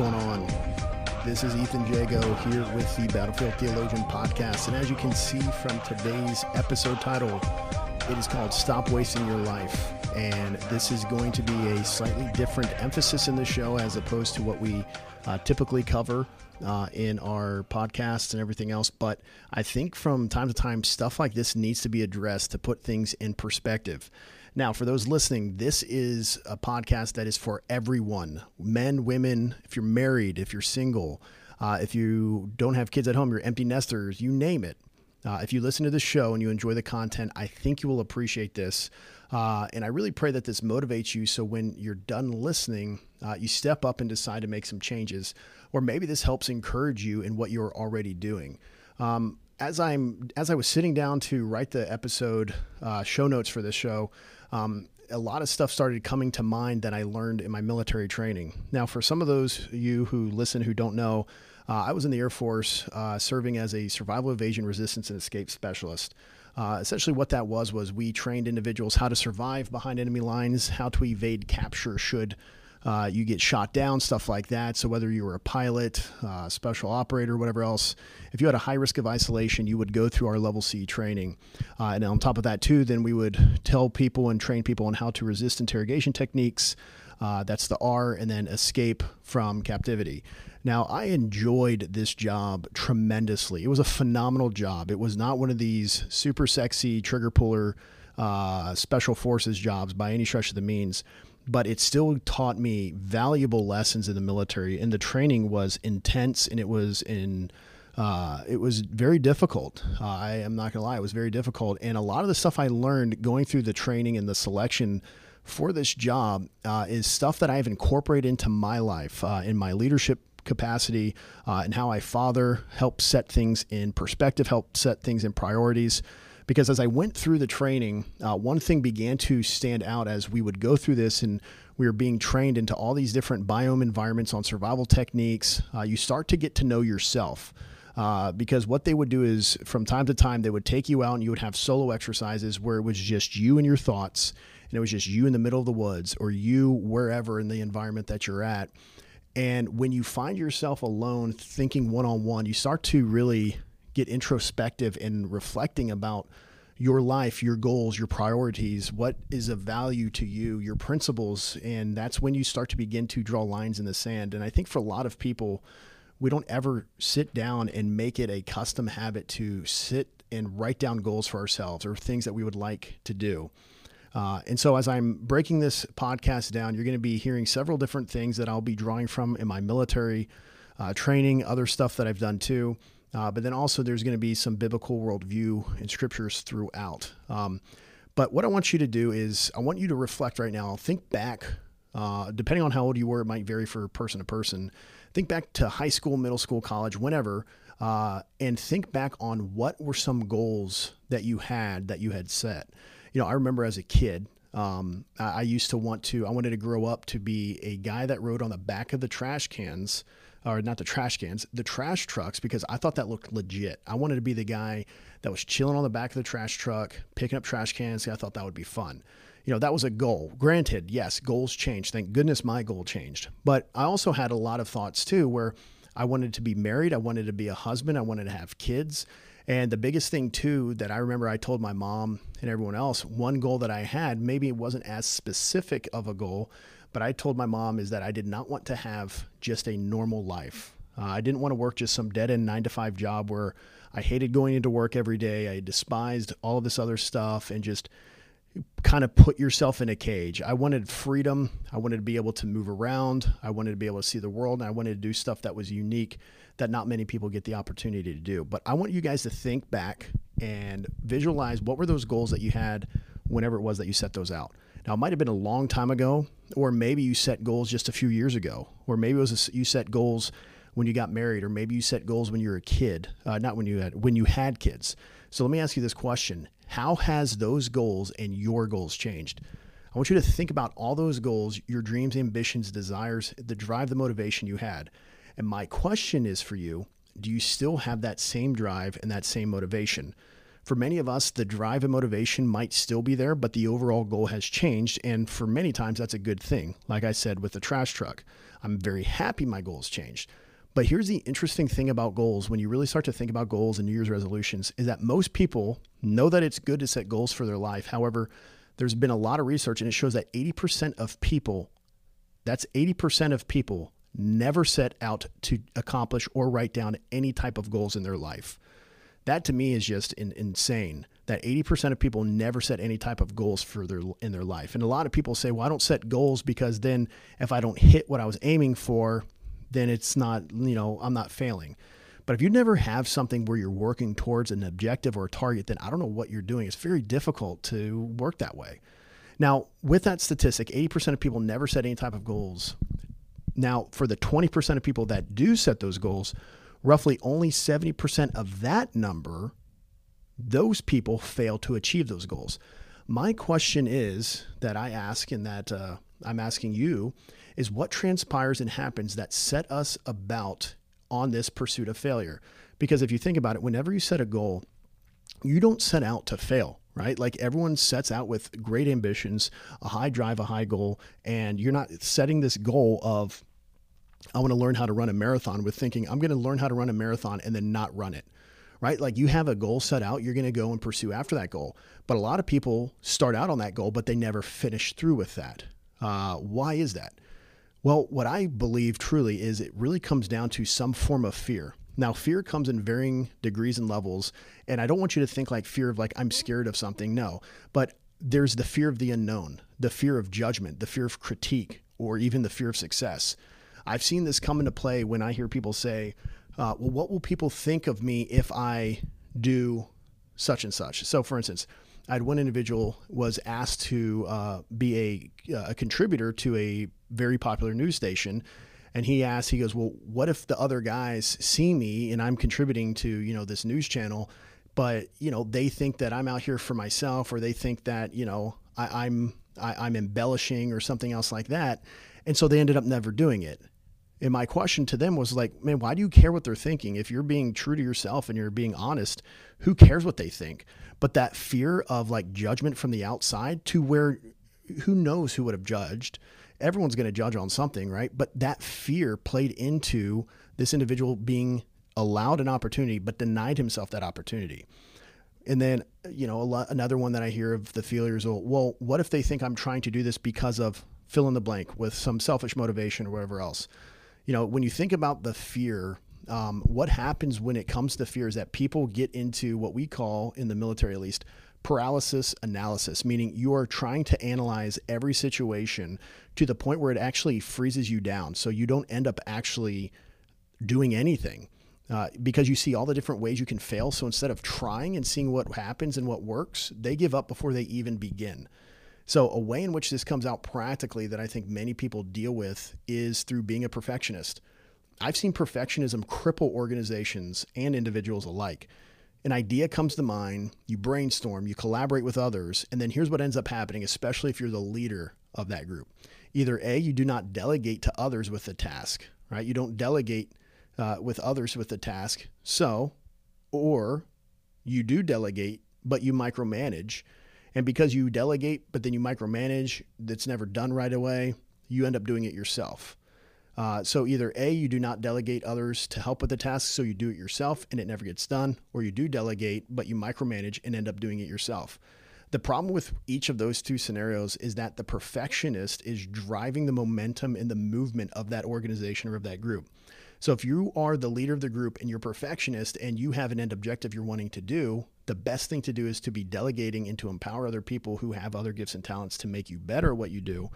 Going on? This is Ethan Jago here with the Battlefield Theologian podcast. And as you can see from today's episode title, it is called Stop Wasting Your Life. And this is going to be a slightly different emphasis in the show as opposed to what we uh, typically cover uh, in our podcasts and everything else. But I think from time to time, stuff like this needs to be addressed to put things in perspective. Now, for those listening, this is a podcast that is for everyone men, women, if you're married, if you're single, uh, if you don't have kids at home, you're empty nesters, you name it. Uh, if you listen to the show and you enjoy the content, I think you will appreciate this. Uh, and I really pray that this motivates you so when you're done listening, uh, you step up and decide to make some changes. Or maybe this helps encourage you in what you're already doing. Um, as I'm as I was sitting down to write the episode uh, show notes for this show, um, a lot of stuff started coming to mind that I learned in my military training. Now, for some of those you who listen who don't know, uh, I was in the Air Force uh, serving as a survival, evasion, resistance, and escape specialist. Uh, essentially, what that was was we trained individuals how to survive behind enemy lines, how to evade capture should uh, you get shot down, stuff like that. So whether you were a pilot, uh, special operator, whatever else, if you had a high risk of isolation, you would go through our level C training. Uh, and on top of that, too, then we would tell people and train people on how to resist interrogation techniques. Uh, that's the R, and then escape from captivity. Now, I enjoyed this job tremendously. It was a phenomenal job. It was not one of these super sexy trigger puller uh, special forces jobs by any stretch of the means but it still taught me valuable lessons in the military and the training was intense and it was in uh, it was very difficult. Uh, I am not gonna lie, it was very difficult. And a lot of the stuff I learned going through the training and the selection for this job uh, is stuff that I have incorporated into my life, uh, in my leadership capacity, uh, and how I father, help set things in perspective, help set things in priorities because as I went through the training, uh, one thing began to stand out as we would go through this and we were being trained into all these different biome environments on survival techniques. Uh, you start to get to know yourself. Uh, because what they would do is from time to time they would take you out and you would have solo exercises where it was just you and your thoughts and it was just you in the middle of the woods or you wherever in the environment that you're at and when you find yourself alone thinking one on one you start to really get introspective and reflecting about your life, your goals, your priorities, what is of value to you, your principles. And that's when you start to begin to draw lines in the sand. And I think for a lot of people, we don't ever sit down and make it a custom habit to sit and write down goals for ourselves or things that we would like to do. Uh, and so, as I'm breaking this podcast down, you're going to be hearing several different things that I'll be drawing from in my military uh, training, other stuff that I've done too. Uh, but then also there's going to be some biblical worldview and scriptures throughout. Um, but what I want you to do is I want you to reflect right now. Think back, uh, depending on how old you were, it might vary for person to person. Think back to high school, middle school, college, whenever, uh, and think back on what were some goals that you had that you had set. You know, I remember as a kid, um, I, I used to want to, I wanted to grow up to be a guy that rode on the back of the trash cans or not the trash cans, the trash trucks, because I thought that looked legit. I wanted to be the guy that was chilling on the back of the trash truck, picking up trash cans. I thought that would be fun. You know, that was a goal. Granted, yes, goals change. Thank goodness my goal changed. But I also had a lot of thoughts too where I wanted to be married, I wanted to be a husband, I wanted to have kids. And the biggest thing too that I remember I told my mom and everyone else, one goal that I had, maybe it wasn't as specific of a goal, but I told my mom is that I did not want to have just a normal life. Uh, I didn't want to work just some dead end nine to five job where I hated going into work every day. I despised all of this other stuff and just kind of put yourself in a cage. I wanted freedom. I wanted to be able to move around. I wanted to be able to see the world and I wanted to do stuff that was unique that not many people get the opportunity to do. But I want you guys to think back and visualize what were those goals that you had whenever it was that you set those out. Now, it might have been a long time ago, or maybe you set goals just a few years ago, or maybe it was a, you set goals when you got married, or maybe you set goals when you were a kid, uh, not when you had when you had kids. So let me ask you this question: How has those goals and your goals changed? I want you to think about all those goals, your dreams, ambitions, desires, the drive, the motivation you had. And my question is for you: Do you still have that same drive and that same motivation? For many of us, the drive and motivation might still be there, but the overall goal has changed. And for many times, that's a good thing. Like I said with the trash truck, I'm very happy my goals changed. But here's the interesting thing about goals when you really start to think about goals and New Year's resolutions is that most people know that it's good to set goals for their life. However, there's been a lot of research and it shows that 80% of people, that's 80% of people, never set out to accomplish or write down any type of goals in their life. That to me is just in, insane. That 80% of people never set any type of goals for their in their life. And a lot of people say, "Well, I don't set goals because then if I don't hit what I was aiming for, then it's not, you know, I'm not failing." But if you never have something where you're working towards an objective or a target, then I don't know what you're doing. It's very difficult to work that way. Now, with that statistic, 80% of people never set any type of goals. Now, for the 20% of people that do set those goals, roughly only 70% of that number, those people fail to achieve those goals. My question is that I ask and that uh, I'm asking you is what transpires and happens that set us about on this pursuit of failure? Because if you think about it, whenever you set a goal, you don't set out to fail right? Like everyone sets out with great ambitions, a high drive, a high goal, and you're not setting this goal of I want to learn how to run a marathon with thinking I'm going to learn how to run a marathon and then not run it. Right? Like you have a goal set out, you're going to go and pursue after that goal. But a lot of people start out on that goal, but they never finish through with that. Uh, why is that? Well, what I believe truly is it really comes down to some form of fear. Now, fear comes in varying degrees and levels. And I don't want you to think like fear of like, I'm scared of something. No. But there's the fear of the unknown, the fear of judgment, the fear of critique, or even the fear of success. I've seen this come into play when I hear people say, uh, well, what will people think of me if I do such and such? So, for instance, I had one individual was asked to uh, be a, a contributor to a very popular news station and he asked he goes well what if the other guys see me and i'm contributing to you know this news channel but you know they think that i'm out here for myself or they think that you know I, i'm am i am embellishing or something else like that and so they ended up never doing it and my question to them was like, man, why do you care what they're thinking? If you're being true to yourself and you're being honest, who cares what they think? But that fear of like judgment from the outside to where who knows who would have judged? Everyone's going to judge on something, right? But that fear played into this individual being allowed an opportunity, but denied himself that opportunity. And then, you know, lot, another one that I hear of the failures, well, what if they think I'm trying to do this because of fill in the blank with some selfish motivation or whatever else? You know, when you think about the fear, um, what happens when it comes to fear is that people get into what we call, in the military at least, paralysis analysis, meaning you are trying to analyze every situation to the point where it actually freezes you down. So you don't end up actually doing anything. Uh, because you see all the different ways you can fail. So instead of trying and seeing what happens and what works, they give up before they even begin. So, a way in which this comes out practically that I think many people deal with is through being a perfectionist. I've seen perfectionism cripple organizations and individuals alike. An idea comes to mind, you brainstorm, you collaborate with others, and then here's what ends up happening, especially if you're the leader of that group. Either A, you do not delegate to others with the task, right? You don't delegate uh, with others with the task. So, or you do delegate, but you micromanage and because you delegate, but then you micromanage, that's never done right away, you end up doing it yourself. Uh, so either A, you do not delegate others to help with the task, so you do it yourself and it never gets done, or you do delegate, but you micromanage and end up doing it yourself. The problem with each of those two scenarios is that the perfectionist is driving the momentum and the movement of that organization or of that group. So if you are the leader of the group and you're perfectionist and you have an end objective you're wanting to do, the best thing to do is to be delegating and to empower other people who have other gifts and talents to make you better at what you do.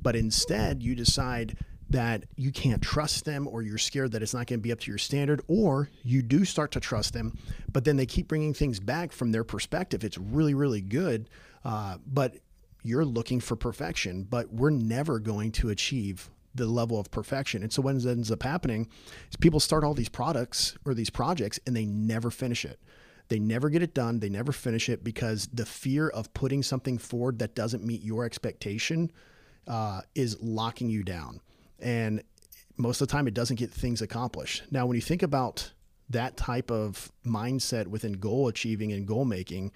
But instead, you decide that you can't trust them or you're scared that it's not going to be up to your standard or you do start to trust them but then they keep bringing things back from their perspective it's really really good uh, but you're looking for perfection but we're never going to achieve the level of perfection. And so what ends up happening is people start all these products or these projects and they never finish it. They never get it done. They never finish it because the fear of putting something forward that doesn't meet your expectation uh, is locking you down. And most of the time, it doesn't get things accomplished. Now, when you think about that type of mindset within goal achieving and goal making,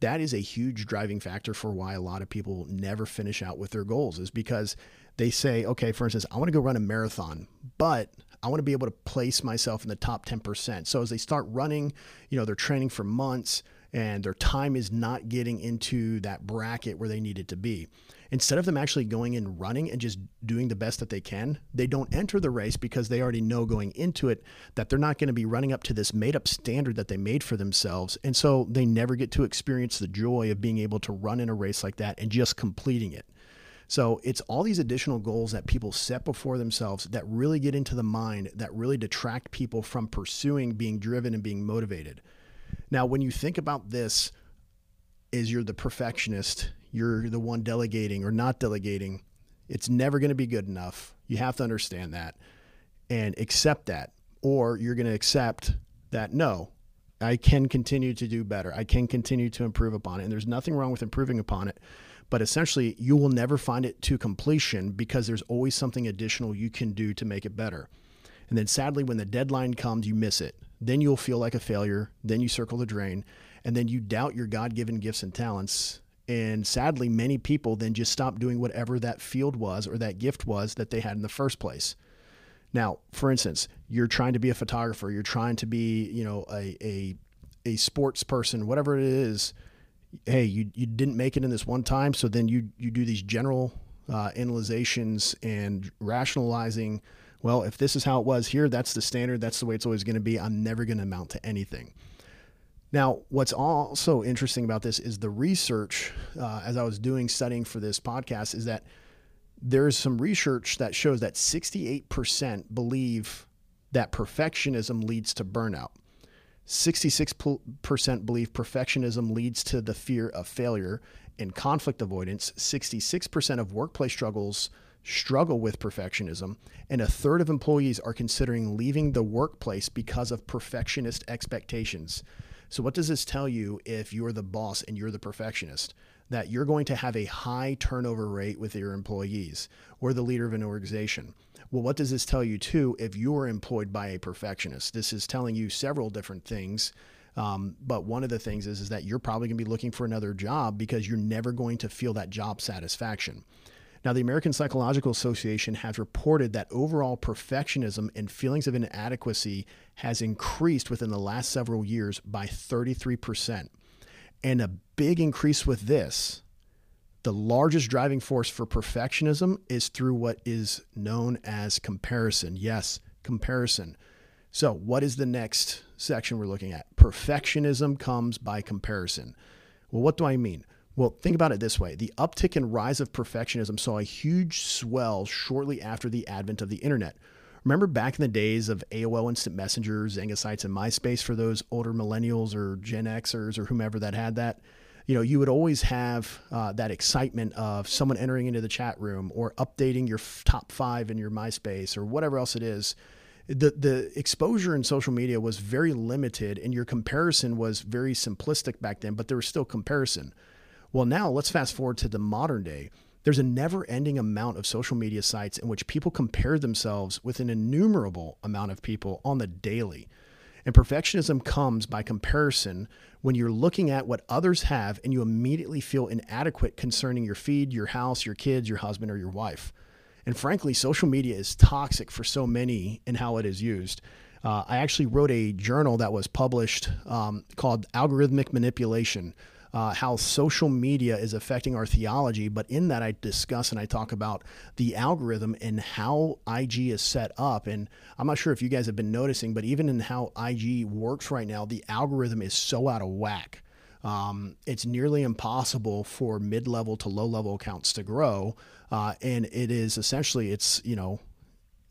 that is a huge driving factor for why a lot of people never finish out with their goals is because they say, okay, for instance, I want to go run a marathon, but I want to be able to place myself in the top 10%. So as they start running, you know, they're training for months and their time is not getting into that bracket where they need it to be. Instead of them actually going and running and just doing the best that they can, they don't enter the race because they already know going into it that they're not going to be running up to this made up standard that they made for themselves. And so they never get to experience the joy of being able to run in a race like that and just completing it. So it's all these additional goals that people set before themselves that really get into the mind, that really detract people from pursuing being driven and being motivated. Now, when you think about this, is you're the perfectionist, you're the one delegating or not delegating, it's never going to be good enough. You have to understand that and accept that. Or you're going to accept that no, I can continue to do better. I can continue to improve upon it. And there's nothing wrong with improving upon it. But essentially, you will never find it to completion because there's always something additional you can do to make it better. And then sadly, when the deadline comes, you miss it. Then you'll feel like a failure. Then you circle the drain. And then you doubt your God given gifts and talents. And sadly, many people then just stop doing whatever that field was or that gift was that they had in the first place. Now, for instance, you're trying to be a photographer, you're trying to be, you know, a, a, a sports person, whatever it is. Hey, you, you didn't make it in this one time. So then you, you do these general uh, analyzations and rationalizing well, if this is how it was here, that's the standard, that's the way it's always going to be. I'm never going to amount to anything. Now, what's also interesting about this is the research, uh, as I was doing studying for this podcast, is that there's some research that shows that 68% believe that perfectionism leads to burnout. 66% believe perfectionism leads to the fear of failure and conflict avoidance. 66% of workplace struggles struggle with perfectionism, and a third of employees are considering leaving the workplace because of perfectionist expectations. So, what does this tell you if you're the boss and you're the perfectionist? That you're going to have a high turnover rate with your employees or the leader of an organization. Well, what does this tell you too if you're employed by a perfectionist? This is telling you several different things. Um, but one of the things is, is that you're probably going to be looking for another job because you're never going to feel that job satisfaction. Now, the American Psychological Association has reported that overall perfectionism and feelings of inadequacy has increased within the last several years by 33%. And a big increase with this, the largest driving force for perfectionism is through what is known as comparison. Yes, comparison. So, what is the next section we're looking at? Perfectionism comes by comparison. Well, what do I mean? Well, think about it this way the uptick and rise of perfectionism saw a huge swell shortly after the advent of the internet. Remember back in the days of AOL Instant Messenger, Xanga sites, and MySpace for those older millennials or Gen Xers or whomever that had that? You know, you would always have uh, that excitement of someone entering into the chat room or updating your f- top five in your MySpace or whatever else it is. The, the exposure in social media was very limited and your comparison was very simplistic back then, but there was still comparison. Well, now let's fast forward to the modern day. There's a never ending amount of social media sites in which people compare themselves with an innumerable amount of people on the daily. And perfectionism comes by comparison when you're looking at what others have and you immediately feel inadequate concerning your feed, your house, your kids, your husband, or your wife. And frankly, social media is toxic for so many in how it is used. Uh, I actually wrote a journal that was published um, called Algorithmic Manipulation uh, how social media is affecting our theology. But in that, I discuss and I talk about the algorithm and how IG is set up. And I'm not sure if you guys have been noticing, but even in how IG works right now, the algorithm is so out of whack. Um, it's nearly impossible for mid-level to low-level accounts to grow, uh, and it is essentially it's you know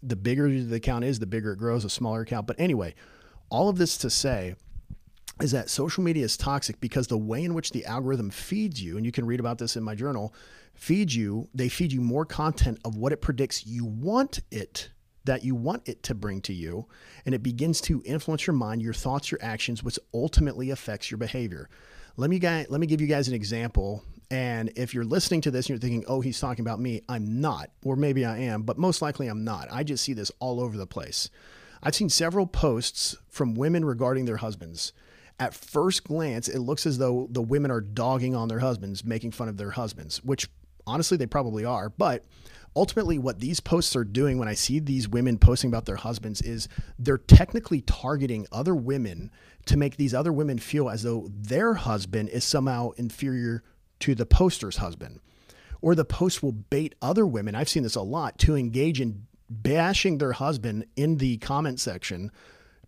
the bigger the account is, the bigger it grows. A smaller account, but anyway, all of this to say is that social media is toxic because the way in which the algorithm feeds you, and you can read about this in my journal, feeds you, they feed you more content of what it predicts you want it that you want it to bring to you and it begins to influence your mind your thoughts your actions which ultimately affects your behavior. Let me guys, let me give you guys an example and if you're listening to this and you're thinking oh he's talking about me i'm not or maybe i am but most likely i'm not. I just see this all over the place. I've seen several posts from women regarding their husbands. At first glance, it looks as though the women are dogging on their husbands, making fun of their husbands, which honestly they probably are. But ultimately, what these posts are doing when I see these women posting about their husbands is they're technically targeting other women to make these other women feel as though their husband is somehow inferior to the poster's husband. Or the post will bait other women, I've seen this a lot, to engage in bashing their husband in the comment section,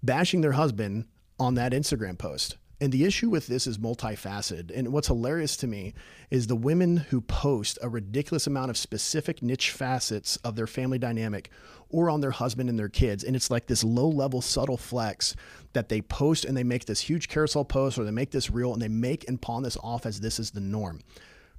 bashing their husband on that Instagram post. And the issue with this is multifaceted. And what's hilarious to me is the women who post a ridiculous amount of specific niche facets of their family dynamic or on their husband and their kids. And it's like this low level, subtle flex that they post and they make this huge carousel post or they make this reel and they make and pawn this off as this is the norm.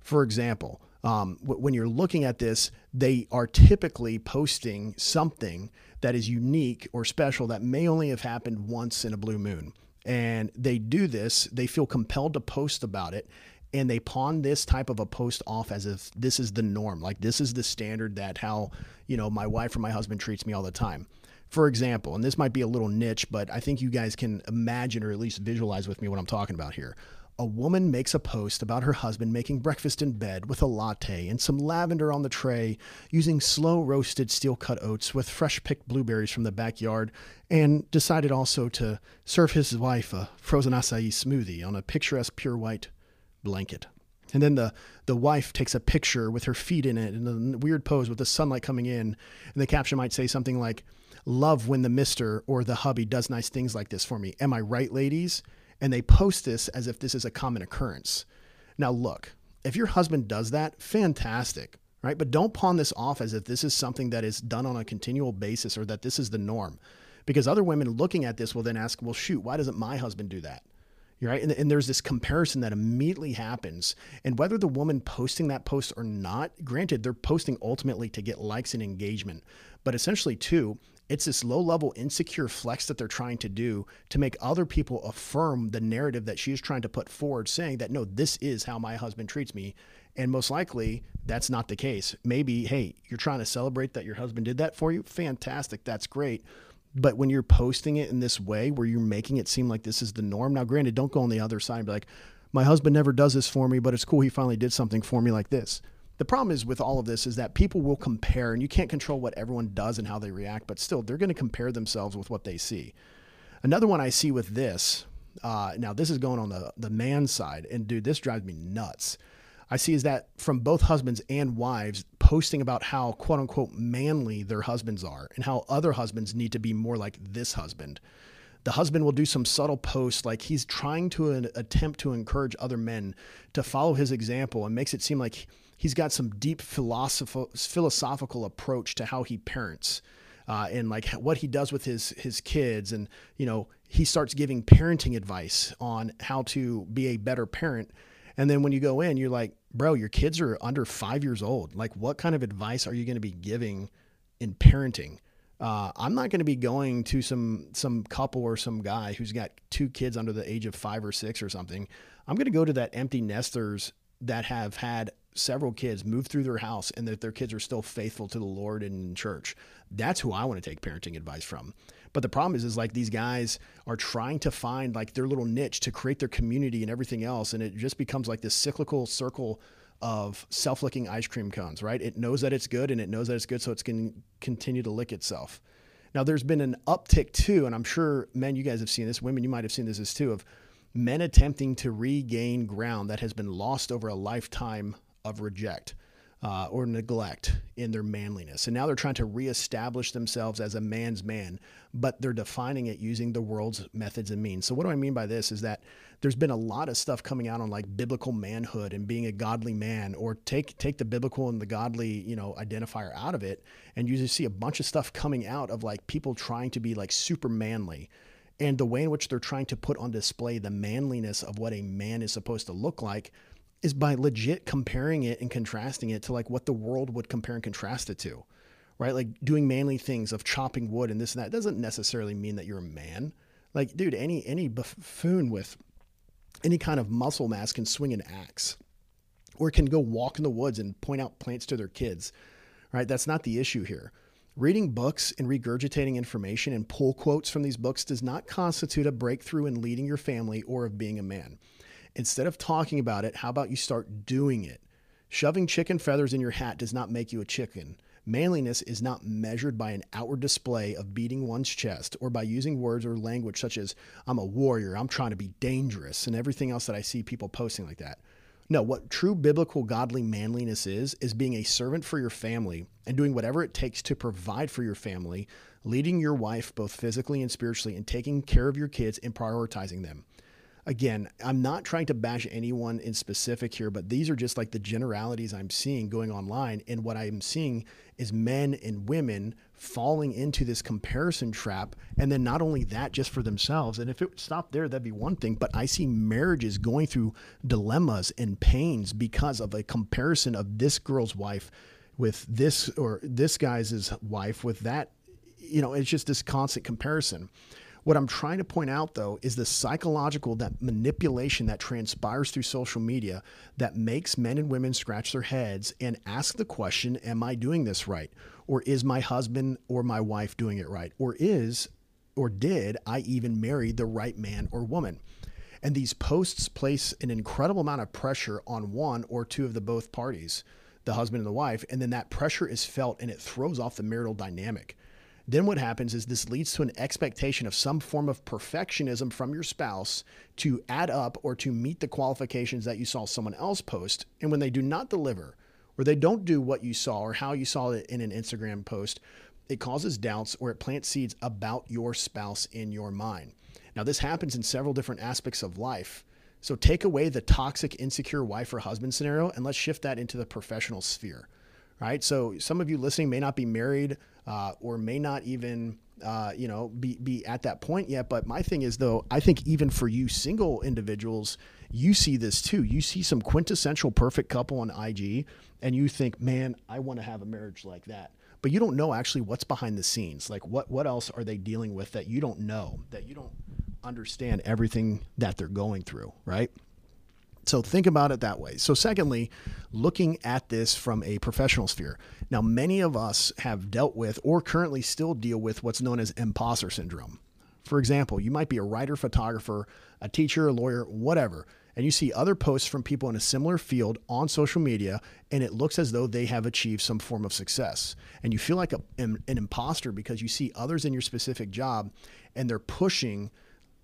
For example, um, when you're looking at this, they are typically posting something that is unique or special that may only have happened once in a blue moon. And they do this, they feel compelled to post about it, and they pawn this type of a post off as if this is the norm. Like this is the standard that how, you know, my wife or my husband treats me all the time. For example, and this might be a little niche, but I think you guys can imagine or at least visualize with me what I'm talking about here a woman makes a post about her husband making breakfast in bed with a latte and some lavender on the tray, using slow roasted steel cut oats with fresh picked blueberries from the backyard, and decided also to serve his wife a frozen acai smoothie on a picturesque pure white blanket. And then the, the wife takes a picture with her feet in it in a weird pose with the sunlight coming in. And the caption might say something like, Love when the mister or the hubby does nice things like this for me. Am I right, ladies? And they post this as if this is a common occurrence. Now, look, if your husband does that, fantastic, right? But don't pawn this off as if this is something that is done on a continual basis or that this is the norm. Because other women looking at this will then ask, well, shoot, why doesn't my husband do that? right? And, and, there's this comparison that immediately happens. And whether the woman posting that post or not, granted, they're posting ultimately to get likes and engagement. But essentially, too, it's this low level insecure flex that they're trying to do to make other people affirm the narrative that she's trying to put forward, saying that, no, this is how my husband treats me. And most likely, that's not the case. Maybe, hey, you're trying to celebrate that your husband did that for you. Fantastic. That's great. But when you're posting it in this way where you're making it seem like this is the norm, now, granted, don't go on the other side and be like, my husband never does this for me, but it's cool he finally did something for me like this the problem is with all of this is that people will compare and you can't control what everyone does and how they react but still they're going to compare themselves with what they see. Another one i see with this uh, now this is going on the, the man side and dude this drives me nuts. I see is that from both husbands and wives posting about how quote unquote manly their husbands are and how other husbands need to be more like this husband. The husband will do some subtle posts like he's trying to attempt to encourage other men to follow his example and makes it seem like he's got some deep philosophical philosophical approach to how he parents. Uh, and like what he does with his his kids. And you know he starts giving parenting advice on how to be a better parent. And then when you go in you're like bro your kids are under five years old. Like what kind of advice are you going to be giving in parenting? Uh, i'm not going to be going to some some couple or some guy who's got two kids under the age of five or six or something. I'm going to go to that empty nesters that have had several kids move through their house and that their kids are still faithful to the Lord and church. That's who I want to take parenting advice from. But the problem is, is like these guys are trying to find like their little niche to create their community and everything else. And it just becomes like this cyclical circle of self-licking ice cream cones, right? It knows that it's good and it knows that it's good. So it's going to continue to lick itself. Now there's been an uptick too. And I'm sure men, you guys have seen this, women, you might've seen this as too, of men attempting to regain ground that has been lost over a lifetime of reject uh, or neglect in their manliness. And now they're trying to reestablish themselves as a man's man, but they're defining it using the world's methods and means. So, what do I mean by this is that there's been a lot of stuff coming out on like biblical manhood and being a godly man, or take take the biblical and the godly, you know, identifier out of it, and you just see a bunch of stuff coming out of like people trying to be like super manly and the way in which they're trying to put on display the manliness of what a man is supposed to look like is by legit comparing it and contrasting it to like what the world would compare and contrast it to, right? Like doing manly things of chopping wood and this and that doesn't necessarily mean that you're a man. Like, dude, any any buffoon with any kind of muscle mass can swing an axe, or can go walk in the woods and point out plants to their kids, right? That's not the issue here. Reading books and regurgitating information and pull quotes from these books does not constitute a breakthrough in leading your family or of being a man. Instead of talking about it, how about you start doing it? Shoving chicken feathers in your hat does not make you a chicken. Manliness is not measured by an outward display of beating one's chest or by using words or language such as, I'm a warrior, I'm trying to be dangerous, and everything else that I see people posting like that. No, what true biblical godly manliness is, is being a servant for your family and doing whatever it takes to provide for your family, leading your wife both physically and spiritually, and taking care of your kids and prioritizing them again, I'm not trying to bash anyone in specific here, but these are just like the generalities I'm seeing going online. And what I'm seeing is men and women falling into this comparison trap. And then not only that, just for themselves. And if it stopped there, that'd be one thing. But I see marriages going through dilemmas and pains because of a comparison of this girl's wife with this or this guy's wife with that. You know, it's just this constant comparison. What I'm trying to point out, though, is the psychological that manipulation that transpires through social media that makes men and women scratch their heads and ask the question, Am I doing this right? Or is my husband or my wife doing it right? Or is or did I even marry the right man or woman? And these posts place an incredible amount of pressure on one or two of the both parties, the husband and the wife, and then that pressure is felt and it throws off the marital dynamic. Then what happens is this leads to an expectation of some form of perfectionism from your spouse to add up or to meet the qualifications that you saw someone else post. And when they do not deliver, or they don't do what you saw or how you saw it in an Instagram post, it causes doubts or it plants seeds about your spouse in your mind. Now, this happens in several different aspects of life. So take away the toxic, insecure wife or husband scenario and let's shift that into the professional sphere right? So some of you listening may not be married uh, or may not even uh, you know be be at that point yet. But my thing is though, I think even for you single individuals, you see this too. You see some quintessential perfect couple on IG, and you think, man, I want to have a marriage like that. But you don't know actually what's behind the scenes. Like what what else are they dealing with that you don't know, that you don't understand everything that they're going through, right? So think about it that way. So, secondly, looking at this from a professional sphere. Now, many of us have dealt with or currently still deal with what's known as imposter syndrome. For example, you might be a writer, photographer, a teacher, a lawyer, whatever, and you see other posts from people in a similar field on social media, and it looks as though they have achieved some form of success. And you feel like a, an, an imposter because you see others in your specific job and they're pushing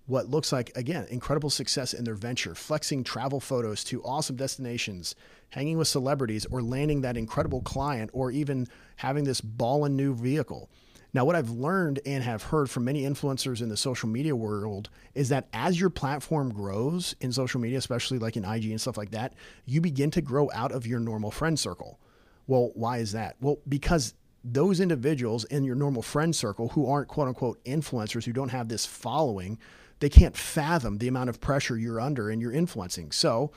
what looks like, again, incredible success in their venture, flexing travel photos to awesome destinations, hanging with celebrities, or landing that incredible client, or even having this ball and new vehicle. Now, what I've learned and have heard from many influencers in the social media world is that as your platform grows in social media, especially like in IG and stuff like that, you begin to grow out of your normal friend circle. Well, why is that? Well, because those individuals in your normal friend circle who aren't quote unquote influencers, who don't have this following, they can't fathom the amount of pressure you're under and you're influencing. So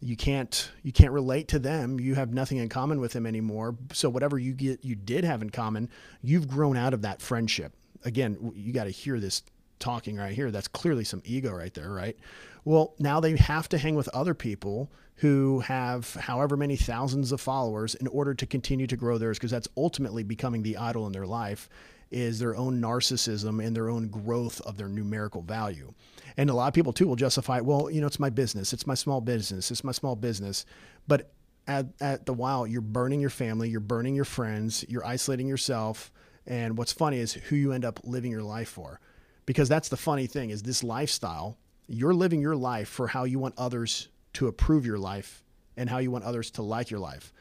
you can't you can't relate to them. You have nothing in common with them anymore. So whatever you get you did have in common, you've grown out of that friendship. Again, you got to hear this talking right here. That's clearly some ego right there, right? Well, now they have to hang with other people who have however many thousands of followers in order to continue to grow theirs because that's ultimately becoming the idol in their life is their own narcissism and their own growth of their numerical value. And a lot of people too will justify, well, you know, it's my business, it's my small business, it's my small business. But at, at the while, you're burning your family, you're burning your friends, you're isolating yourself. And what's funny is who you end up living your life for. Because that's the funny thing is this lifestyle, you're living your life for how you want others to approve your life and how you want others to like your life.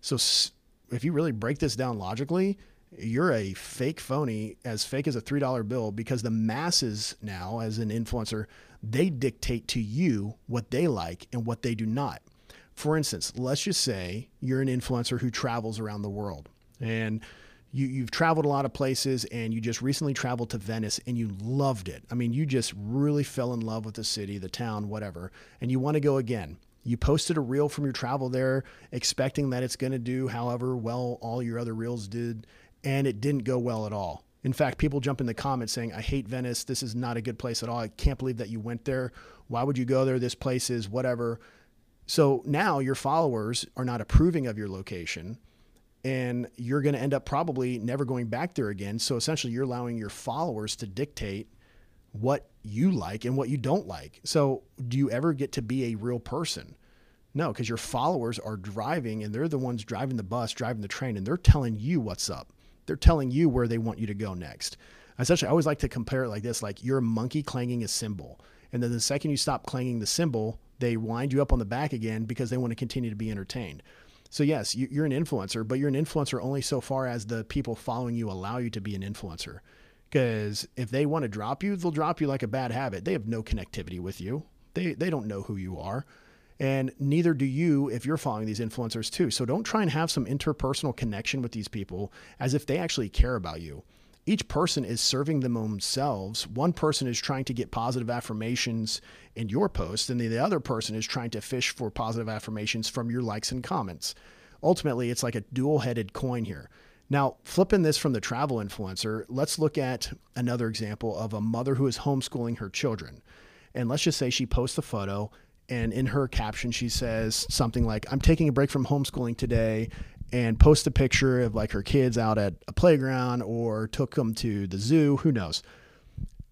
So if you really break this down logically, you're a fake phony, as fake as a $3 bill, because the masses now, as an influencer, they dictate to you what they like and what they do not. For instance, let's just say you're an influencer who travels around the world and you, you've traveled a lot of places and you just recently traveled to Venice and you loved it. I mean, you just really fell in love with the city, the town, whatever, and you want to go again. You posted a reel from your travel there, expecting that it's going to do however well all your other reels did and it didn't go well at all. In fact, people jump in the comments saying, I hate Venice. This is not a good place at all. I can't believe that you went there. Why would you go there? This place is whatever. So now your followers are not approving of your location. and you're going to end up probably never going back there again. So essentially, you're allowing your followers to dictate what you like and what you don't like. So, do you ever get to be a real person? No, because your followers are driving and they're the ones driving the bus, driving the train, and they're telling you what's up. They're telling you where they want you to go next. Essentially, I always like to compare it like this like you're a monkey clanging a cymbal. And then the second you stop clanging the cymbal, they wind you up on the back again because they want to continue to be entertained. So, yes, you're an influencer, but you're an influencer only so far as the people following you allow you to be an influencer. Because if they want to drop you, they'll drop you like a bad habit. They have no connectivity with you, they, they don't know who you are. And neither do you if you're following these influencers too. So don't try and have some interpersonal connection with these people as if they actually care about you. Each person is serving themselves. One person is trying to get positive affirmations in your post, and the other person is trying to fish for positive affirmations from your likes and comments. Ultimately, it's like a dual headed coin here. Now, flipping this from the travel influencer, let's look at another example of a mother who is homeschooling her children. And let's just say she posts a photo and in her caption she says something like i'm taking a break from homeschooling today and post a picture of like her kids out at a playground or took them to the zoo. Who knows?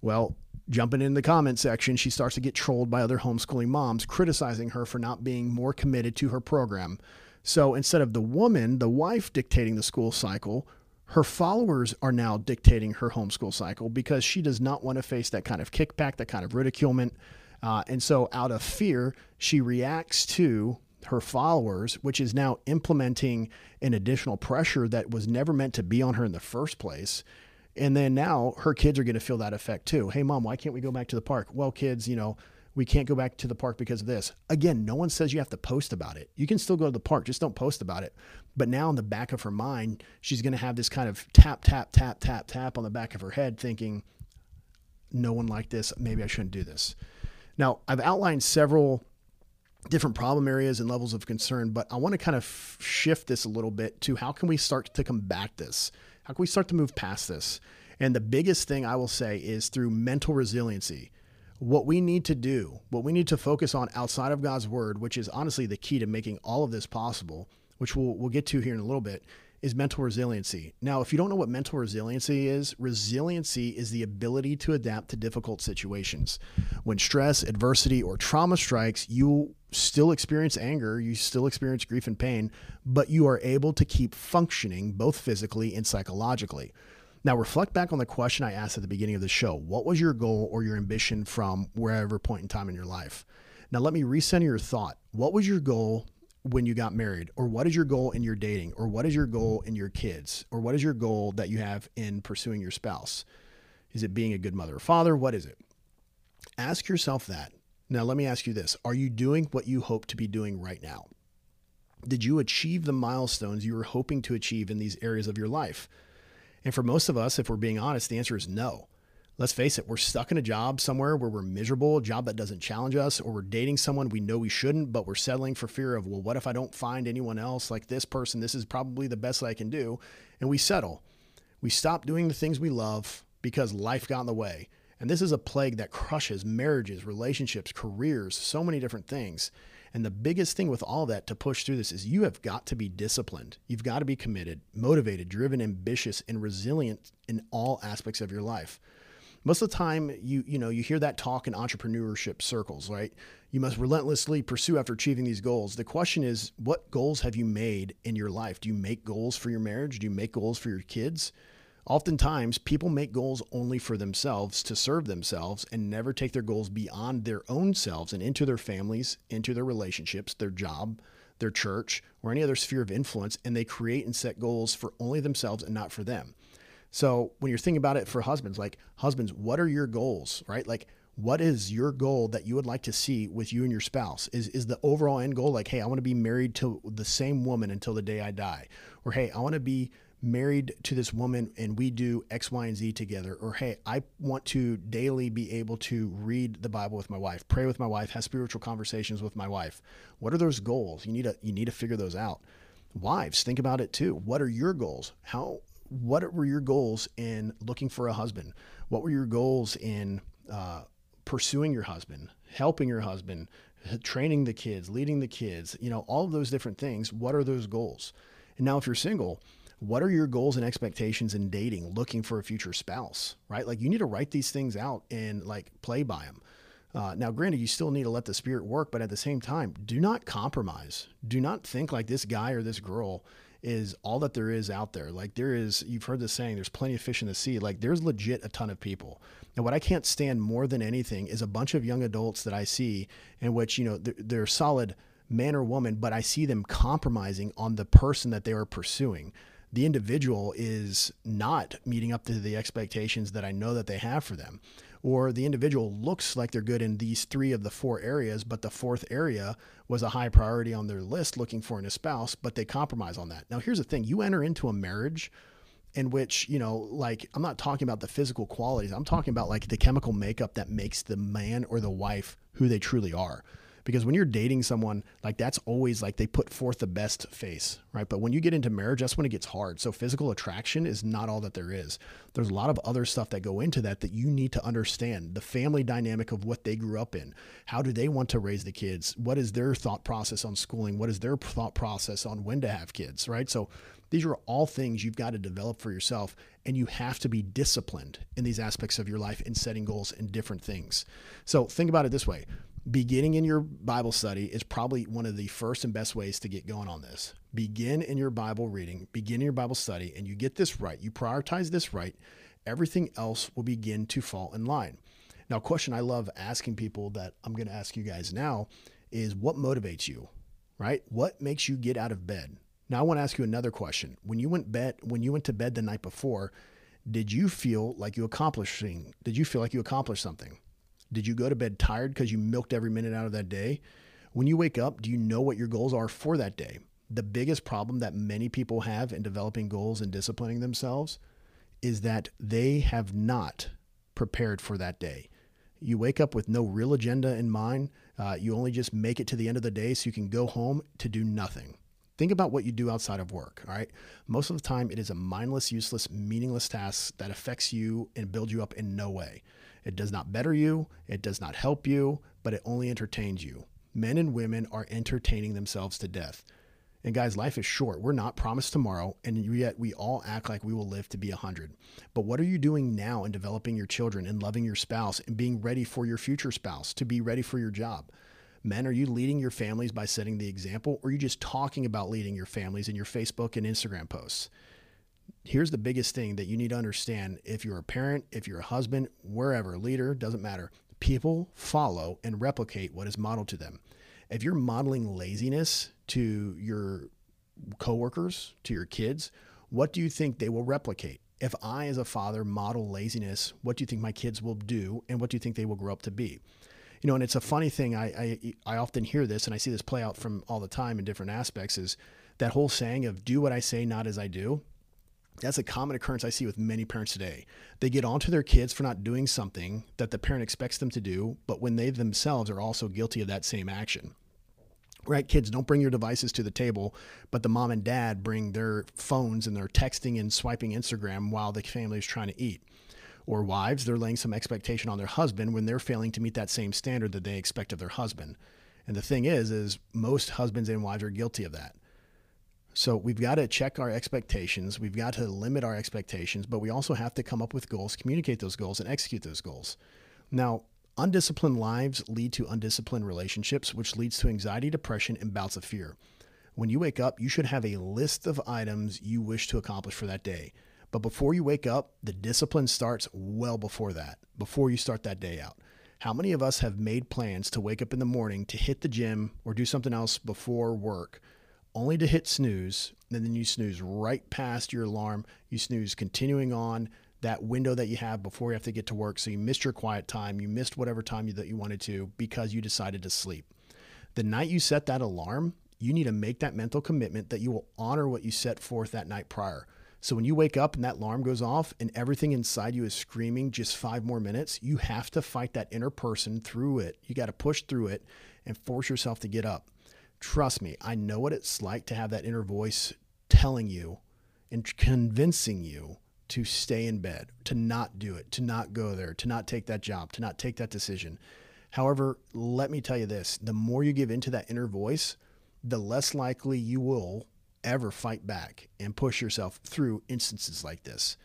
Well jumping in the comment section she starts to get trolled by other homeschooling moms criticizing her for not being more committed to her program. So instead of the woman the wife dictating the school cycle her followers are now dictating her homeschool cycle because she does not want to face that kind of kickback that kind of ridiculement uh, and so, out of fear, she reacts to her followers, which is now implementing an additional pressure that was never meant to be on her in the first place. And then now her kids are going to feel that effect too. Hey, mom, why can't we go back to the park? Well, kids, you know, we can't go back to the park because of this. Again, no one says you have to post about it. You can still go to the park, just don't post about it. But now in the back of her mind, she's going to have this kind of tap, tap, tap, tap, tap on the back of her head, thinking, no one liked this. Maybe I shouldn't do this. Now, I've outlined several different problem areas and levels of concern, but I want to kind of shift this a little bit to how can we start to combat this? How can we start to move past this? And the biggest thing I will say is through mental resiliency. What we need to do, what we need to focus on outside of God's word, which is honestly the key to making all of this possible, which we'll, we'll get to here in a little bit, is mental resiliency. Now, if you don't know what mental resiliency is, resiliency is the ability to adapt to difficult situations. When stress, adversity, or trauma strikes, you still experience anger, you still experience grief and pain, but you are able to keep functioning both physically and psychologically. Now, reflect back on the question I asked at the beginning of the show. What was your goal or your ambition from wherever point in time in your life? Now, let me recenter your thought. What was your goal when you got married or what is your goal in your dating or what is your goal in your kids or what is your goal that you have in pursuing your spouse? Is it being a good mother or father? What is it? Ask yourself that. Now let me ask you this. Are you doing what you hope to be doing right now? Did you achieve the milestones you were hoping to achieve in these areas of your life? And for most of us if we're being honest the answer is no let's face it, we're stuck in a job somewhere where we're miserable, a job that doesn't challenge us, or we're dating someone we know we shouldn't, but we're settling for fear of, well, what if I don't find anyone else like this person? This is probably the best I can do. And we settle. We stop doing the things we love because life got in the way. And this is a plague that crushes marriages, relationships, careers, so many different things. And the biggest thing with all that to push through this is you have got to be disciplined. You've got to be committed, motivated, driven, ambitious, and resilient in all aspects of your life most of the time you you know you hear that talk in entrepreneurship circles right? You must relentlessly pursue after achieving these goals. The question is what goals have you made in your life? Do you make goals for your marriage? Do you make goals for your kids? Oftentimes people make goals only for themselves to serve themselves and never take their goals beyond their own selves and into their families into their relationships their job their church or any other sphere of influence and they create and set goals for only themselves and not for them so when you're thinking about it for husbands, like husbands, what are your goals, right? Like what is your goal that you would like to see with you and your spouse? Is is the overall end goal like, hey, I want to be married to the same woman until the day I die, or hey, I want to be married to this woman and we do X, Y, and Z together, or hey, I want to daily be able to read the Bible with my wife, pray with my wife, have spiritual conversations with my wife. What are those goals? You need to you need to figure those out. Wives, think about it too. What are your goals? How what were your goals in looking for a husband? What were your goals in uh, pursuing your husband, helping your husband, training the kids, leading the kids? You know, all of those different things. What are those goals? And now, if you're single, what are your goals and expectations in dating, looking for a future spouse, right? Like you need to write these things out and like play by them. Uh, now, granted, you still need to let the spirit work, but at the same time, do not compromise. Do not think like this guy or this girl is all that there is out there. Like there is, you've heard the saying, there's plenty of fish in the sea. Like there's legit a ton of people. And what I can't stand more than anything is a bunch of young adults that I see in which, you know, they're, they're solid man or woman, but I see them compromising on the person that they are pursuing. The individual is not meeting up to the expectations that I know that they have for them or the individual looks like they're good in these three of the four areas, but the fourth area was a high priority on their list looking for in a spouse, but they compromise on that. Now, here's the thing. You enter into a marriage in which, you know, like I'm not talking about the physical qualities, I'm talking about like the chemical makeup that makes the man or the wife who they truly are because when you're dating someone like that's always like they put forth the best face right? But when you get into marriage that's when it gets hard. So physical attraction is not all that there is. There's a lot of other stuff that go into that that you need to understand. The family dynamic of what they grew up in. How do they want to raise the kids? What is their thought process on schooling? What is their thought process on when to have kids right? So these are all things you've got to develop for yourself, and you have to be disciplined in these aspects of your life in setting goals and different things. So, think about it this way beginning in your Bible study is probably one of the first and best ways to get going on this. Begin in your Bible reading, begin in your Bible study, and you get this right. You prioritize this right, everything else will begin to fall in line. Now, a question I love asking people that I'm going to ask you guys now is what motivates you, right? What makes you get out of bed? Now, I want to ask you another question. When you went bed, when you went to bed the night before, did you feel like you accomplishing? Did you feel like you accomplished something? Did you go to bed tired because you milked every minute out of that day? When you wake up, do you know what your goals are for that day? The biggest problem that many people have in developing goals and disciplining themselves is that they have not prepared for that day. You wake up with no real agenda in mind. Uh, you only just make it to the end of the day so you can go home to do nothing. Think about what you do outside of work, all right? Most of the time, it is a mindless, useless, meaningless task that affects you and builds you up in no way. It does not better you, it does not help you, but it only entertains you. Men and women are entertaining themselves to death. And guys, life is short. We're not promised tomorrow, and yet we all act like we will live to be 100. But what are you doing now in developing your children and loving your spouse and being ready for your future spouse to be ready for your job? Men, are you leading your families by setting the example, or are you just talking about leading your families in your Facebook and Instagram posts? Here's the biggest thing that you need to understand if you're a parent, if you're a husband, wherever, leader, doesn't matter. People follow and replicate what is modeled to them. If you're modeling laziness to your coworkers, to your kids, what do you think they will replicate? If I, as a father, model laziness, what do you think my kids will do, and what do you think they will grow up to be? You know, and it's a funny thing. I, I I often hear this, and I see this play out from all the time in different aspects. Is that whole saying of "do what I say, not as I do." That's a common occurrence I see with many parents today. They get onto their kids for not doing something that the parent expects them to do, but when they themselves are also guilty of that same action. Right, kids, don't bring your devices to the table, but the mom and dad bring their phones and they're texting and swiping Instagram while the family is trying to eat. Or wives, they're laying some expectation on their husband when they're failing to meet that same standard that they expect of their husband. And the thing is, is most husbands and wives are guilty of that. So we've got to check our expectations. We've got to limit our expectations, but we also have to come up with goals, communicate those goals, and execute those goals. Now, undisciplined lives lead to undisciplined relationships, which leads to anxiety, depression, and bouts of fear. When you wake up, you should have a list of items you wish to accomplish for that day. But before you wake up, the discipline starts well before that, before you start that day out. How many of us have made plans to wake up in the morning to hit the gym or do something else before work? Only to hit snooze, and then you snooze right past your alarm. You snooze continuing on that window that you have before you have to get to work. So you missed your quiet time. You missed whatever time you, that you wanted to because you decided to sleep. The night you set that alarm, you need to make that mental commitment that you will honor what you set forth that night prior. So when you wake up and that alarm goes off and everything inside you is screaming just five more minutes, you have to fight that inner person through it. You got to push through it and force yourself to get up. Trust me, I know what it's like to have that inner voice telling you and convincing you to stay in bed, to not do it, to not go there, to not take that job, to not take that decision. However, let me tell you this the more you give into that inner voice, the less likely you will ever fight back and push yourself through instances like this.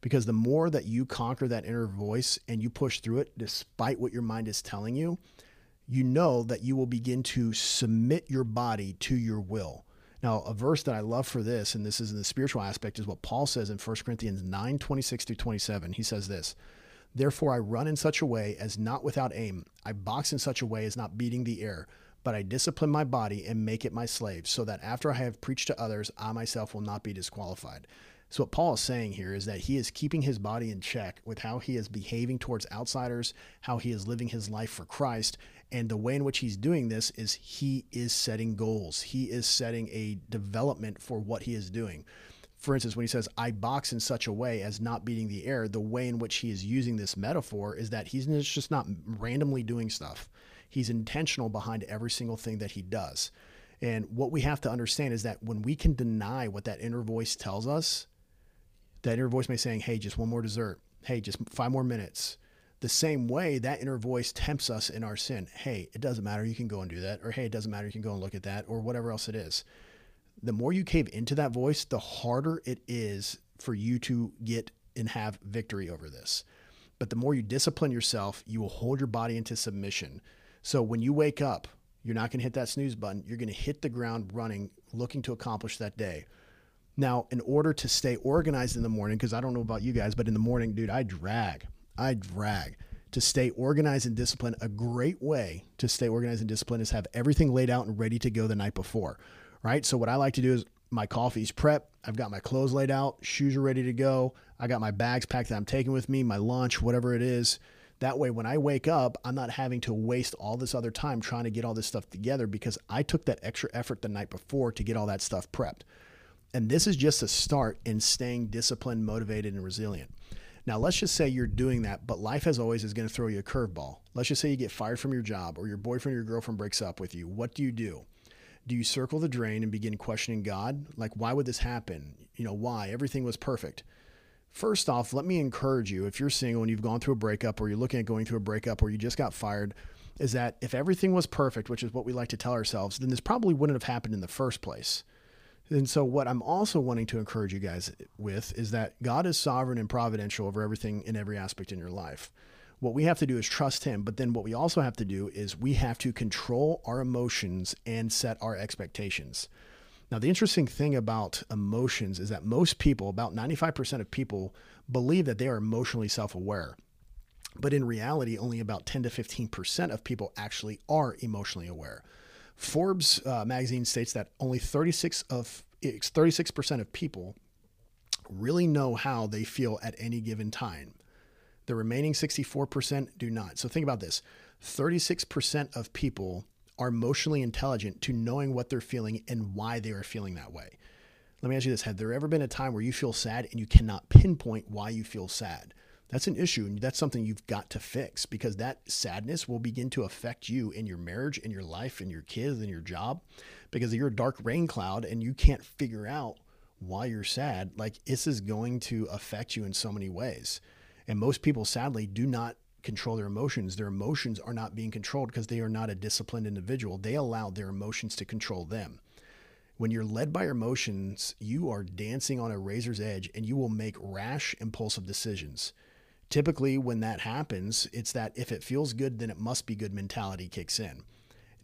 Because the more that you conquer that inner voice and you push through it, despite what your mind is telling you, you know that you will begin to submit your body to your will. Now, a verse that I love for this, and this is in the spiritual aspect, is what Paul says in 1 Corinthians 9 26 through 27. He says this Therefore, I run in such a way as not without aim. I box in such a way as not beating the air, but I discipline my body and make it my slave, so that after I have preached to others, I myself will not be disqualified. So, what Paul is saying here is that he is keeping his body in check with how he is behaving towards outsiders, how he is living his life for Christ. And the way in which he's doing this is he is setting goals, he is setting a development for what he is doing. For instance, when he says, I box in such a way as not beating the air, the way in which he is using this metaphor is that he's just not randomly doing stuff. He's intentional behind every single thing that he does. And what we have to understand is that when we can deny what that inner voice tells us, that inner voice may saying, hey, just one more dessert. Hey, just five more minutes. The same way that inner voice tempts us in our sin. Hey, it doesn't matter. You can go and do that. Or hey, it doesn't matter. You can go and look at that or whatever else it is. The more you cave into that voice, the harder it is for you to get and have victory over this. But the more you discipline yourself, you will hold your body into submission. So when you wake up, you're not going to hit that snooze button. You're going to hit the ground running, looking to accomplish that day. Now, in order to stay organized in the morning, because I don't know about you guys, but in the morning, dude, I drag. I drag. To stay organized and disciplined, a great way to stay organized and disciplined is have everything laid out and ready to go the night before, right? So, what I like to do is my coffee's prep. I've got my clothes laid out, shoes are ready to go. I got my bags packed that I'm taking with me, my lunch, whatever it is. That way, when I wake up, I'm not having to waste all this other time trying to get all this stuff together because I took that extra effort the night before to get all that stuff prepped. And this is just a start in staying disciplined, motivated, and resilient. Now, let's just say you're doing that, but life as always is going to throw you a curveball. Let's just say you get fired from your job or your boyfriend or your girlfriend breaks up with you. What do you do? Do you circle the drain and begin questioning God? Like, why would this happen? You know, why? Everything was perfect. First off, let me encourage you if you're single and you've gone through a breakup or you're looking at going through a breakup or you just got fired, is that if everything was perfect, which is what we like to tell ourselves, then this probably wouldn't have happened in the first place. And so, what I'm also wanting to encourage you guys with is that God is sovereign and providential over everything in every aspect in your life. What we have to do is trust Him, but then what we also have to do is we have to control our emotions and set our expectations. Now, the interesting thing about emotions is that most people, about 95% of people, believe that they are emotionally self aware. But in reality, only about 10 to 15% of people actually are emotionally aware. Forbes uh, magazine states that only 36 of 36% of people really know how they feel at any given time. The remaining 64% do not. So think about this 36% of people are emotionally intelligent to knowing what they're feeling and why they are feeling that way. Let me ask you this Have there ever been a time where you feel sad and you cannot pinpoint why you feel sad? That's an issue and that's something you've got to fix because that sadness will begin to affect you in your marriage in your life in your kids in your job because you're a dark rain cloud and you can't figure out why you're sad. Like this is going to affect you in so many ways. And most people sadly do not control their emotions. Their emotions are not being controlled because they are not a disciplined individual. They allow their emotions to control them. When you're led by your emotions, you are dancing on a razor's edge and you will make rash, impulsive decisions typically when that happens, it's that if it feels good, then it must be good mentality kicks in.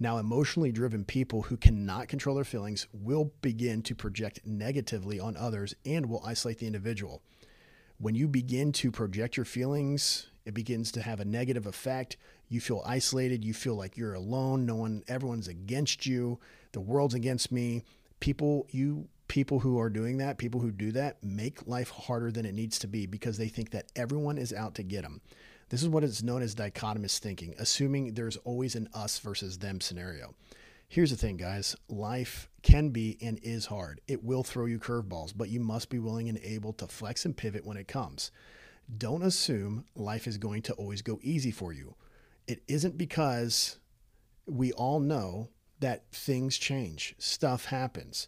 Now, emotionally driven people who cannot control their feelings will begin to project negatively on others and will isolate the individual. When you begin to project your feelings, it begins to have a negative effect. You feel isolated. You feel like you're alone. No one, everyone's against you. The world's against me. People, you people who are doing that, people who do that, make life harder than it needs to be because they think that everyone is out to get them. This is what is known as dichotomous thinking, assuming there's always an us versus them scenario. Here's the thing, guys life can be and is hard. It will throw you curveballs, but you must be willing and able to flex and pivot when it comes. Don't assume life is going to always go easy for you. It isn't because we all know that things change, stuff happens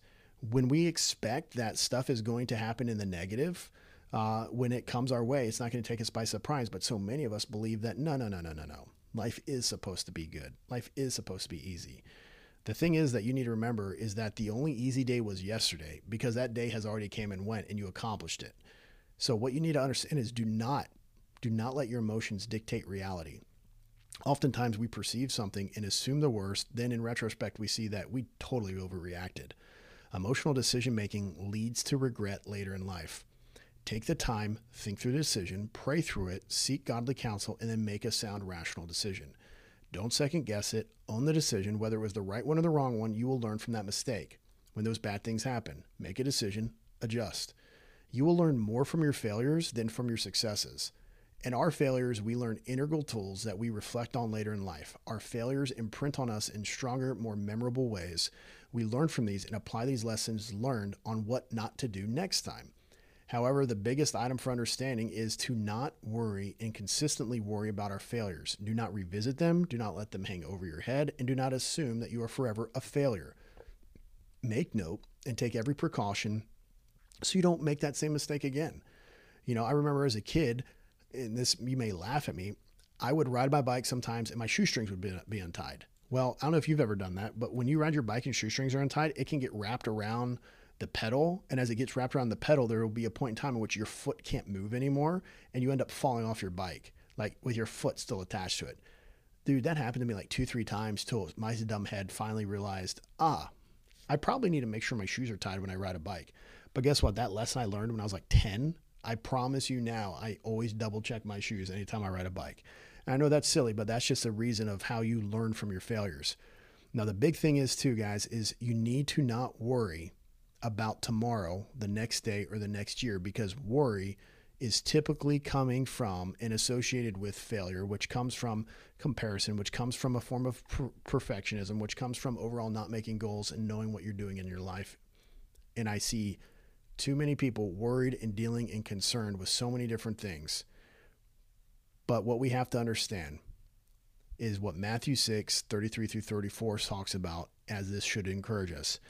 when we expect that stuff is going to happen in the negative, uh, when it comes our way, it's not going to take us by surprise. But so many of us believe that no, no, no, no, no, no. Life is supposed to be good. Life is supposed to be easy. The thing is that you need to remember is that the only easy day was yesterday because that day has already came and went and you accomplished it. So what you need to understand is do not do not let your emotions dictate reality. Oftentimes we perceive something and assume the worst, then in retrospect we see that we totally overreacted. Emotional decision making leads to regret later in life. Take the time, think through the decision, pray through it, seek godly counsel, and then make a sound, rational decision. Don't second guess it. Own the decision. Whether it was the right one or the wrong one, you will learn from that mistake. When those bad things happen, make a decision, adjust. You will learn more from your failures than from your successes. In our failures, we learn integral tools that we reflect on later in life. Our failures imprint on us in stronger, more memorable ways. We learn from these and apply these lessons learned on what not to do next time. However, the biggest item for understanding is to not worry and consistently worry about our failures. Do not revisit them, do not let them hang over your head, and do not assume that you are forever a failure. Make note and take every precaution so you don't make that same mistake again. You know, I remember as a kid, and this you may laugh at me, I would ride my bike sometimes and my shoestrings would be, be untied. Well, I don't know if you've ever done that, but when you ride your bike and shoestrings are untied, it can get wrapped around the pedal. And as it gets wrapped around the pedal, there will be a point in time in which your foot can't move anymore and you end up falling off your bike, like with your foot still attached to it. Dude, that happened to me like two, three times till my dumb head finally realized, ah, I probably need to make sure my shoes are tied when I ride a bike. But guess what? That lesson I learned when I was like 10, I promise you now, I always double check my shoes anytime I ride a bike. I know that's silly, but that's just a reason of how you learn from your failures. Now, the big thing is, too, guys, is you need to not worry about tomorrow, the next day, or the next year because worry is typically coming from and associated with failure, which comes from comparison, which comes from a form of per- perfectionism, which comes from overall not making goals and knowing what you're doing in your life. And I see too many people worried and dealing and concerned with so many different things. But what we have to understand is what Matthew 6, 33 through 34 talks about, as this should encourage us.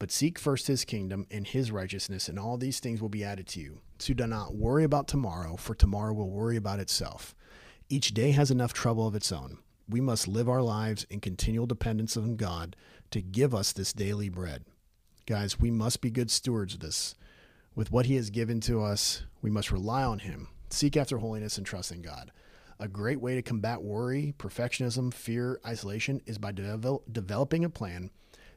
But seek first his kingdom and his righteousness, and all these things will be added to you. So do not worry about tomorrow, for tomorrow will worry about itself. Each day has enough trouble of its own. We must live our lives in continual dependence on God to give us this daily bread. Guys, we must be good stewards of this. With what he has given to us, we must rely on him, seek after holiness, and trust in God. A great way to combat worry, perfectionism, fear, isolation is by devel- developing a plan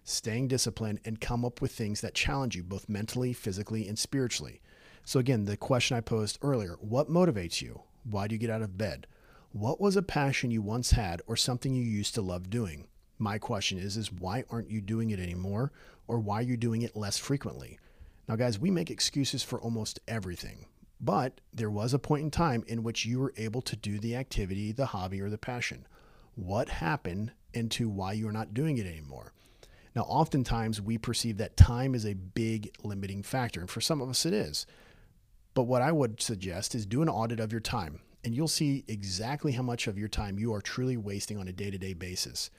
staying disciplined, and come up with things that challenge you both mentally, physically, and spiritually. So, again, the question I posed earlier what motivates you? Why do you get out of bed? What was a passion you once had or something you used to love doing? My question is, is why aren't you doing it anymore or why are you doing it less frequently? Now, guys, we make excuses for almost everything, but there was a point in time in which you were able to do the activity, the hobby, or the passion. What happened into why you're not doing it anymore? Now, oftentimes we perceive that time is a big limiting factor, and for some of us it is. But what I would suggest is do an audit of your time, and you'll see exactly how much of your time you are truly wasting on a day to day basis.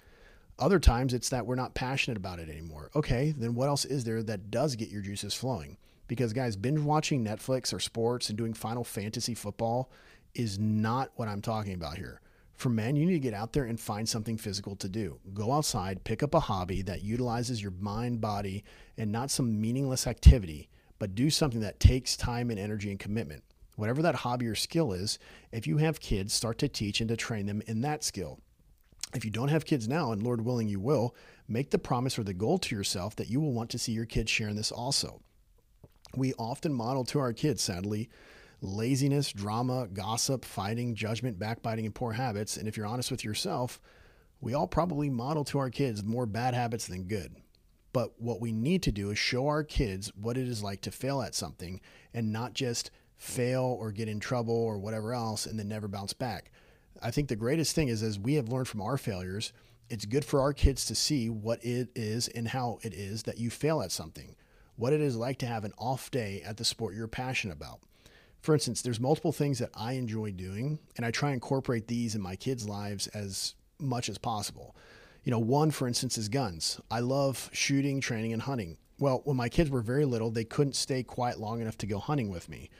Other times it's that we're not passionate about it anymore. Okay, then what else is there that does get your juices flowing? Because, guys, binge watching Netflix or sports and doing Final Fantasy football is not what I'm talking about here. For men, you need to get out there and find something physical to do. Go outside, pick up a hobby that utilizes your mind, body, and not some meaningless activity, but do something that takes time and energy and commitment. Whatever that hobby or skill is, if you have kids, start to teach and to train them in that skill. If you don't have kids now, and Lord willing, you will, make the promise or the goal to yourself that you will want to see your kids sharing this also. We often model to our kids, sadly, laziness, drama, gossip, fighting, judgment, backbiting, and poor habits. And if you're honest with yourself, we all probably model to our kids more bad habits than good. But what we need to do is show our kids what it is like to fail at something and not just fail or get in trouble or whatever else and then never bounce back. I think the greatest thing is as we have learned from our failures, it's good for our kids to see what it is and how it is that you fail at something, what it is like to have an off day at the sport you're passionate about for instance, there's multiple things that I enjoy doing, and I try and incorporate these in my kids' lives as much as possible. You know, one, for instance, is guns. I love shooting, training, and hunting. Well, when my kids were very little, they couldn't stay quiet long enough to go hunting with me.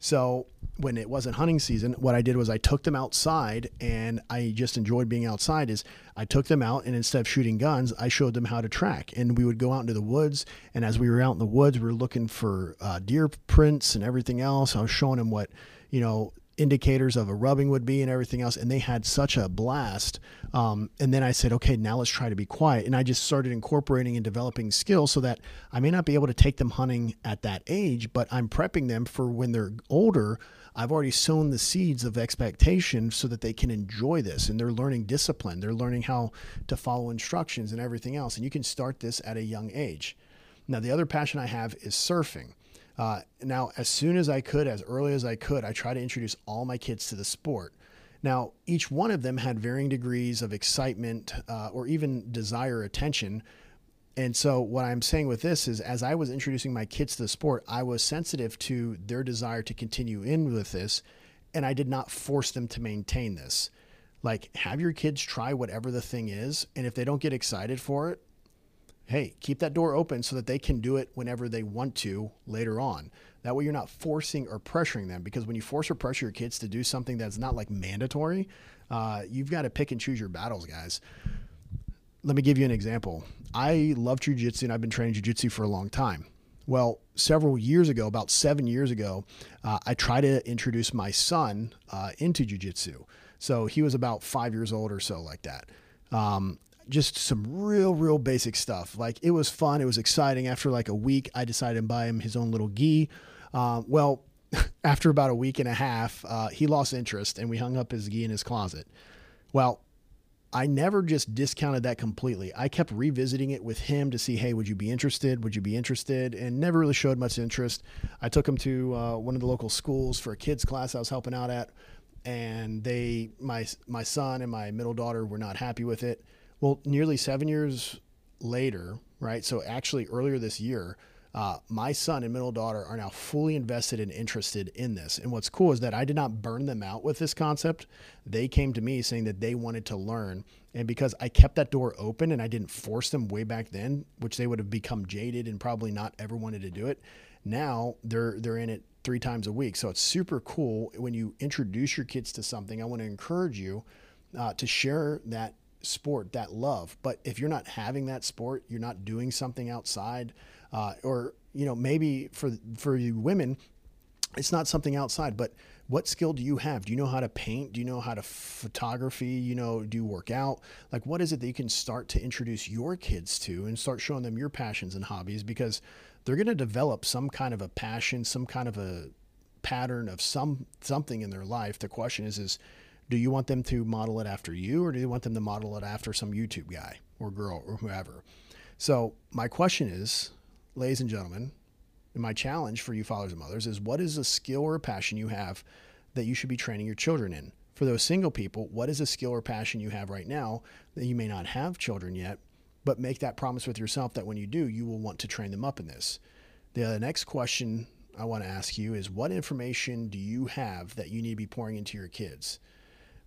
So when it wasn't hunting season, what I did was I took them outside and I just enjoyed being outside is I took them out and instead of shooting guns, I showed them how to track. And we would go out into the woods. And as we were out in the woods, we were looking for uh, deer prints and everything else. I was showing them what, you know, indicators of a rubbing would be and everything else. And they had such a blast. Um, and then I said, okay, now let's try to be quiet. And I just started incorporating and developing skills so that I may not be able to take them hunting at that age, but I'm prepping them for when they're older. I've already sown the seeds of expectation so that they can enjoy this and they're learning discipline. They're learning how to follow instructions and everything else. And you can start this at a young age. Now, the other passion I have is surfing. Uh, now, as soon as I could, as early as I could, I try to introduce all my kids to the sport. Now, each one of them had varying degrees of excitement uh, or even desire attention. And so, what I'm saying with this is, as I was introducing my kids to the sport, I was sensitive to their desire to continue in with this, and I did not force them to maintain this. Like, have your kids try whatever the thing is, and if they don't get excited for it, hey, keep that door open so that they can do it whenever they want to later on. That way, you're not forcing or pressuring them because when you force or pressure your kids to do something that's not like mandatory, uh, you've got to pick and choose your battles, guys. Let me give you an example. I love jujitsu and I've been training jujitsu for a long time. Well, several years ago, about seven years ago, uh, I tried to introduce my son uh, into jujitsu. So he was about five years old or so, like that. Um, just some real, real basic stuff. Like it was fun. It was exciting. After like a week, I decided to buy him his own little gi. Uh, well, after about a week and a half, uh, he lost interest and we hung up his gi in his closet. Well, I never just discounted that completely. I kept revisiting it with him to see, hey, would you be interested? Would you be interested? And never really showed much interest. I took him to uh, one of the local schools for a kids class I was helping out at, and they, my my son and my middle daughter, were not happy with it. Well, nearly seven years later, right? So actually, earlier this year, uh, my son and middle daughter are now fully invested and interested in this. And what's cool is that I did not burn them out with this concept. They came to me saying that they wanted to learn. And because I kept that door open and I didn't force them way back then, which they would have become jaded and probably not ever wanted to do it, now they're they're in it three times a week. So it's super cool when you introduce your kids to something. I want to encourage you uh, to share that sport, that love. But if you're not having that sport, you're not doing something outside, uh, or you know maybe for for you women, it's not something outside. But what skill do you have? Do you know how to paint? Do you know how to photography? You know, do you work out? Like, what is it that you can start to introduce your kids to and start showing them your passions and hobbies because they're going to develop some kind of a passion, some kind of a pattern of some something in their life. The question is, is do you want them to model it after you or do you want them to model it after some YouTube guy or girl or whoever? So, my question is, ladies and gentlemen, and my challenge for you fathers and mothers is what is a skill or a passion you have that you should be training your children in? For those single people, what is a skill or passion you have right now that you may not have children yet, but make that promise with yourself that when you do, you will want to train them up in this? The next question I want to ask you is what information do you have that you need to be pouring into your kids?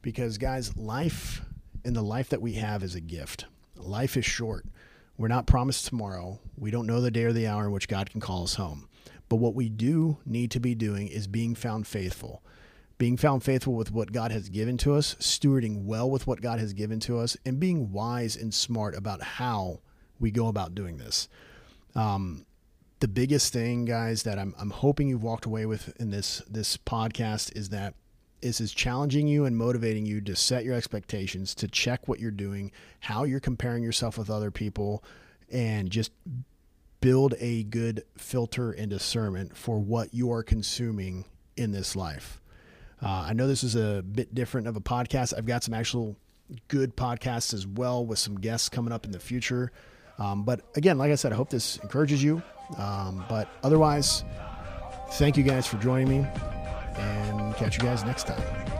Because, guys, life and the life that we have is a gift. Life is short. We're not promised tomorrow. We don't know the day or the hour in which God can call us home. But what we do need to be doing is being found faithful. Being found faithful with what God has given to us, stewarding well with what God has given to us, and being wise and smart about how we go about doing this. Um, the biggest thing, guys, that I'm, I'm hoping you've walked away with in this this podcast is that is is challenging you and motivating you to set your expectations, to check what you're doing, how you're comparing yourself with other people, and just build a good filter and discernment for what you are consuming in this life. Uh, I know this is a bit different of a podcast. I've got some actual good podcasts as well with some guests coming up in the future. Um, but again, like I said, I hope this encourages you. Um, but otherwise, thank you guys for joining me and catch you guys next time.